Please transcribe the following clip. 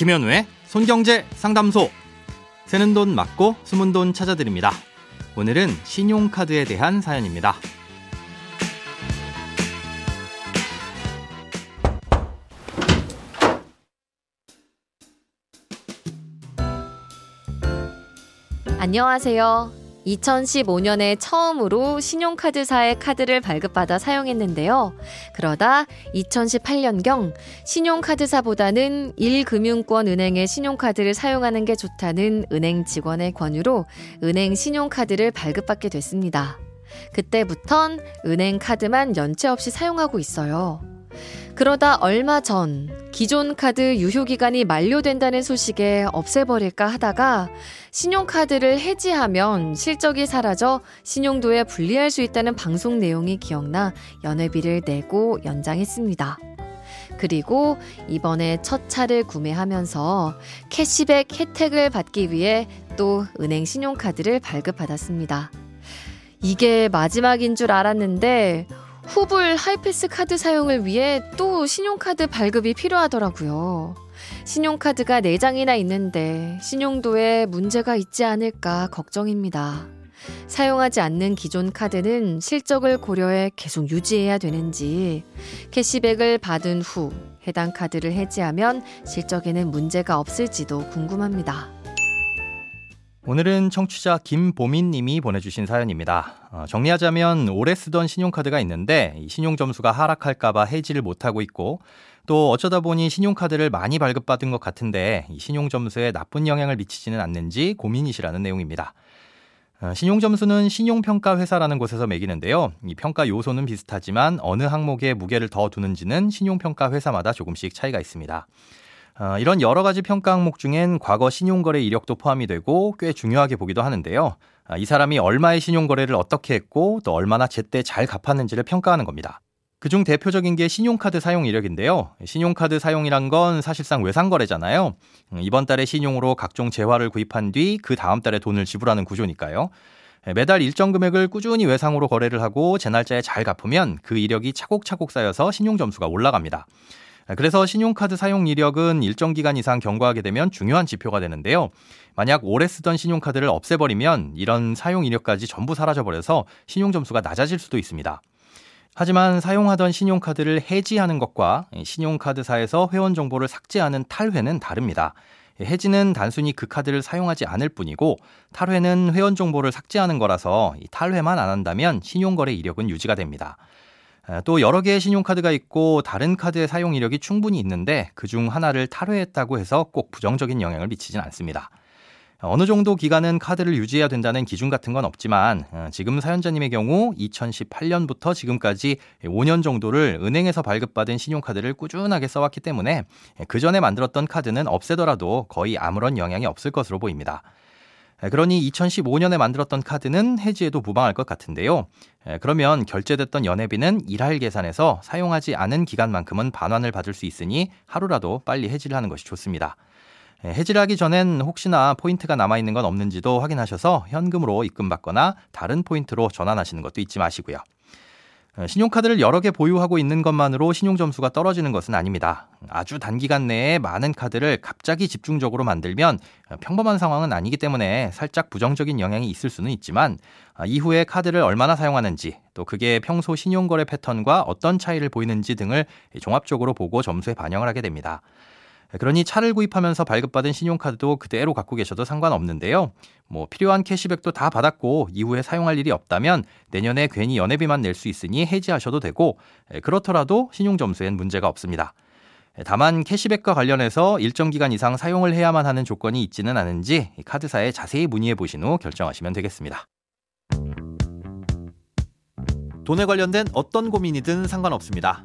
김현우의 손경제 상담소. 새는 돈 맞고 숨은 돈 찾아드립니다. 오늘은 신용카드에 대한 사연입니다. 안녕하세요. 2015년에 처음으로 신용카드사의 카드를 발급받아 사용했는데요. 그러다 2018년경 신용카드사보다는 1금융권 은행의 신용카드를 사용하는 게 좋다는 은행 직원의 권유로 은행 신용카드를 발급받게 됐습니다. 그때부턴 은행 카드만 연체 없이 사용하고 있어요. 그러다 얼마 전 기존 카드 유효 기간이 만료된다는 소식에 없애버릴까 하다가 신용카드를 해지하면 실적이 사라져 신용도에 불리할 수 있다는 방송 내용이 기억나 연회비를 내고 연장했습니다. 그리고 이번에 첫 차를 구매하면서 캐시백 혜택을 받기 위해 또 은행 신용카드를 발급받았습니다. 이게 마지막인 줄 알았는데 후불 하이패스 카드 사용을 위해 또 신용카드 발급이 필요하더라고요. 신용카드가 4장이나 있는데 신용도에 문제가 있지 않을까 걱정입니다. 사용하지 않는 기존 카드는 실적을 고려해 계속 유지해야 되는지, 캐시백을 받은 후 해당 카드를 해지하면 실적에는 문제가 없을지도 궁금합니다. 오늘은 청취자 김보민 님이 보내주신 사연입니다. 어, 정리하자면 오래 쓰던 신용카드가 있는데 신용 점수가 하락할까봐 해지를 못하고 있고 또 어쩌다 보니 신용카드를 많이 발급받은 것 같은데 신용 점수에 나쁜 영향을 미치지는 않는지 고민이시라는 내용입니다. 어, 신용 점수는 신용평가 회사라는 곳에서 매기는데요. 이 평가 요소는 비슷하지만 어느 항목에 무게를 더 두는지는 신용평가 회사마다 조금씩 차이가 있습니다. 어, 이런 여러 가지 평가 항목 중엔 과거 신용거래 이력도 포함이 되고 꽤 중요하게 보기도 하는데요. 아, 이 사람이 얼마의 신용거래를 어떻게 했고 또 얼마나 제때 잘 갚았는지를 평가하는 겁니다. 그중 대표적인 게 신용카드 사용 이력인데요. 신용카드 사용이란 건 사실상 외상거래잖아요. 음, 이번 달에 신용으로 각종 재화를 구입한 뒤 그 다음 달에 돈을 지불하는 구조니까요. 매달 일정 금액을 꾸준히 외상으로 거래를 하고 제 날짜에 잘 갚으면 그 이력이 차곡차곡 쌓여서 신용 점수가 올라갑니다. 그래서 신용카드 사용 이력은 일정 기간 이상 경과하게 되면 중요한 지표가 되는데요. 만약 오래 쓰던 신용카드를 없애버리면 이런 사용 이력까지 전부 사라져버려서 신용 점수가 낮아질 수도 있습니다. 하지만 사용하던 신용카드를 해지하는 것과 신용카드사에서 회원 정보를 삭제하는 탈회는 다릅니다. 해지는 단순히 그 카드를 사용하지 않을 뿐이고 탈회는 회원 정보를 삭제하는 거라서 탈회만 안 한다면 신용거래 이력은 유지가 됩니다. 또 여러 개의 신용카드가 있고 다른 카드의 사용 이력이 충분히 있는데 그중 하나를 탈회했다고 해서 꼭 부정적인 영향을 미치진 않습니다. 어느 정도 기간은 카드를 유지해야 된다는 기준 같은 건 없지만 어, 지금 사연자님의 경우 2018년부터 지금까지 5년 정도를 은행에서 발급받은 신용카드를 꾸준하게 써왔기 때문에 그 전에 만들었던 카드는 없애더라도 거의 아무런 영향이 없을 것으로 보입니다. 그러니 2015년에 만들었던 카드는 해지해도 무방할 것 같은데요. 그러면 결제됐던 연회비는 일할 계산해서 사용하지 않은 기간만큼은 반환을 받을 수 있으니 하루라도 빨리 해지를 하는 것이 좋습니다. 해지를 하기 전엔 혹시나 포인트가 남아있는 건 없는지도 확인하셔서 현금으로 입금받거나 다른 포인트로 전환하시는 것도 잊지 마시고요. 어, 신용카드를 여러 개 보유하고 있는 것만으로 신용점수가 떨어지는 것은 아닙니다. 아주 단기간 내에 많은 카드를 갑자기 집중적으로 만들면 어, 평범한 상황은 아니기 때문에 살짝 부정적인 영향이 있을 수는 있지만 아, 이후에 카드를 얼마나 사용하는지 또 그게 평소 신용거래 패턴과 어떤 차이를 보이는지 등을 종합적으로 보고 점수에 반영을 하게 됩니다. 그러니 차를 구입하면서 발급받은 신용카드도 그대로 갖고 계셔도 상관없는데요. 뭐 필요한 캐시백도 다 받았고 이후에 사용할 일이 없다면 내년에 괜히 연회비만 낼 수 있으니 해지하셔도 되고 그렇더라도 신용 점수엔 문제가 없습니다. 다만 캐시백과 관련해서 일정 기간 이상 사용을 해야만 하는 조건이 있지는 않은지 카드사에 자세히 문의해 보신 후 결정하시면 되겠습니다. 돈에 관련된 어떤 고민이든 상관없습니다.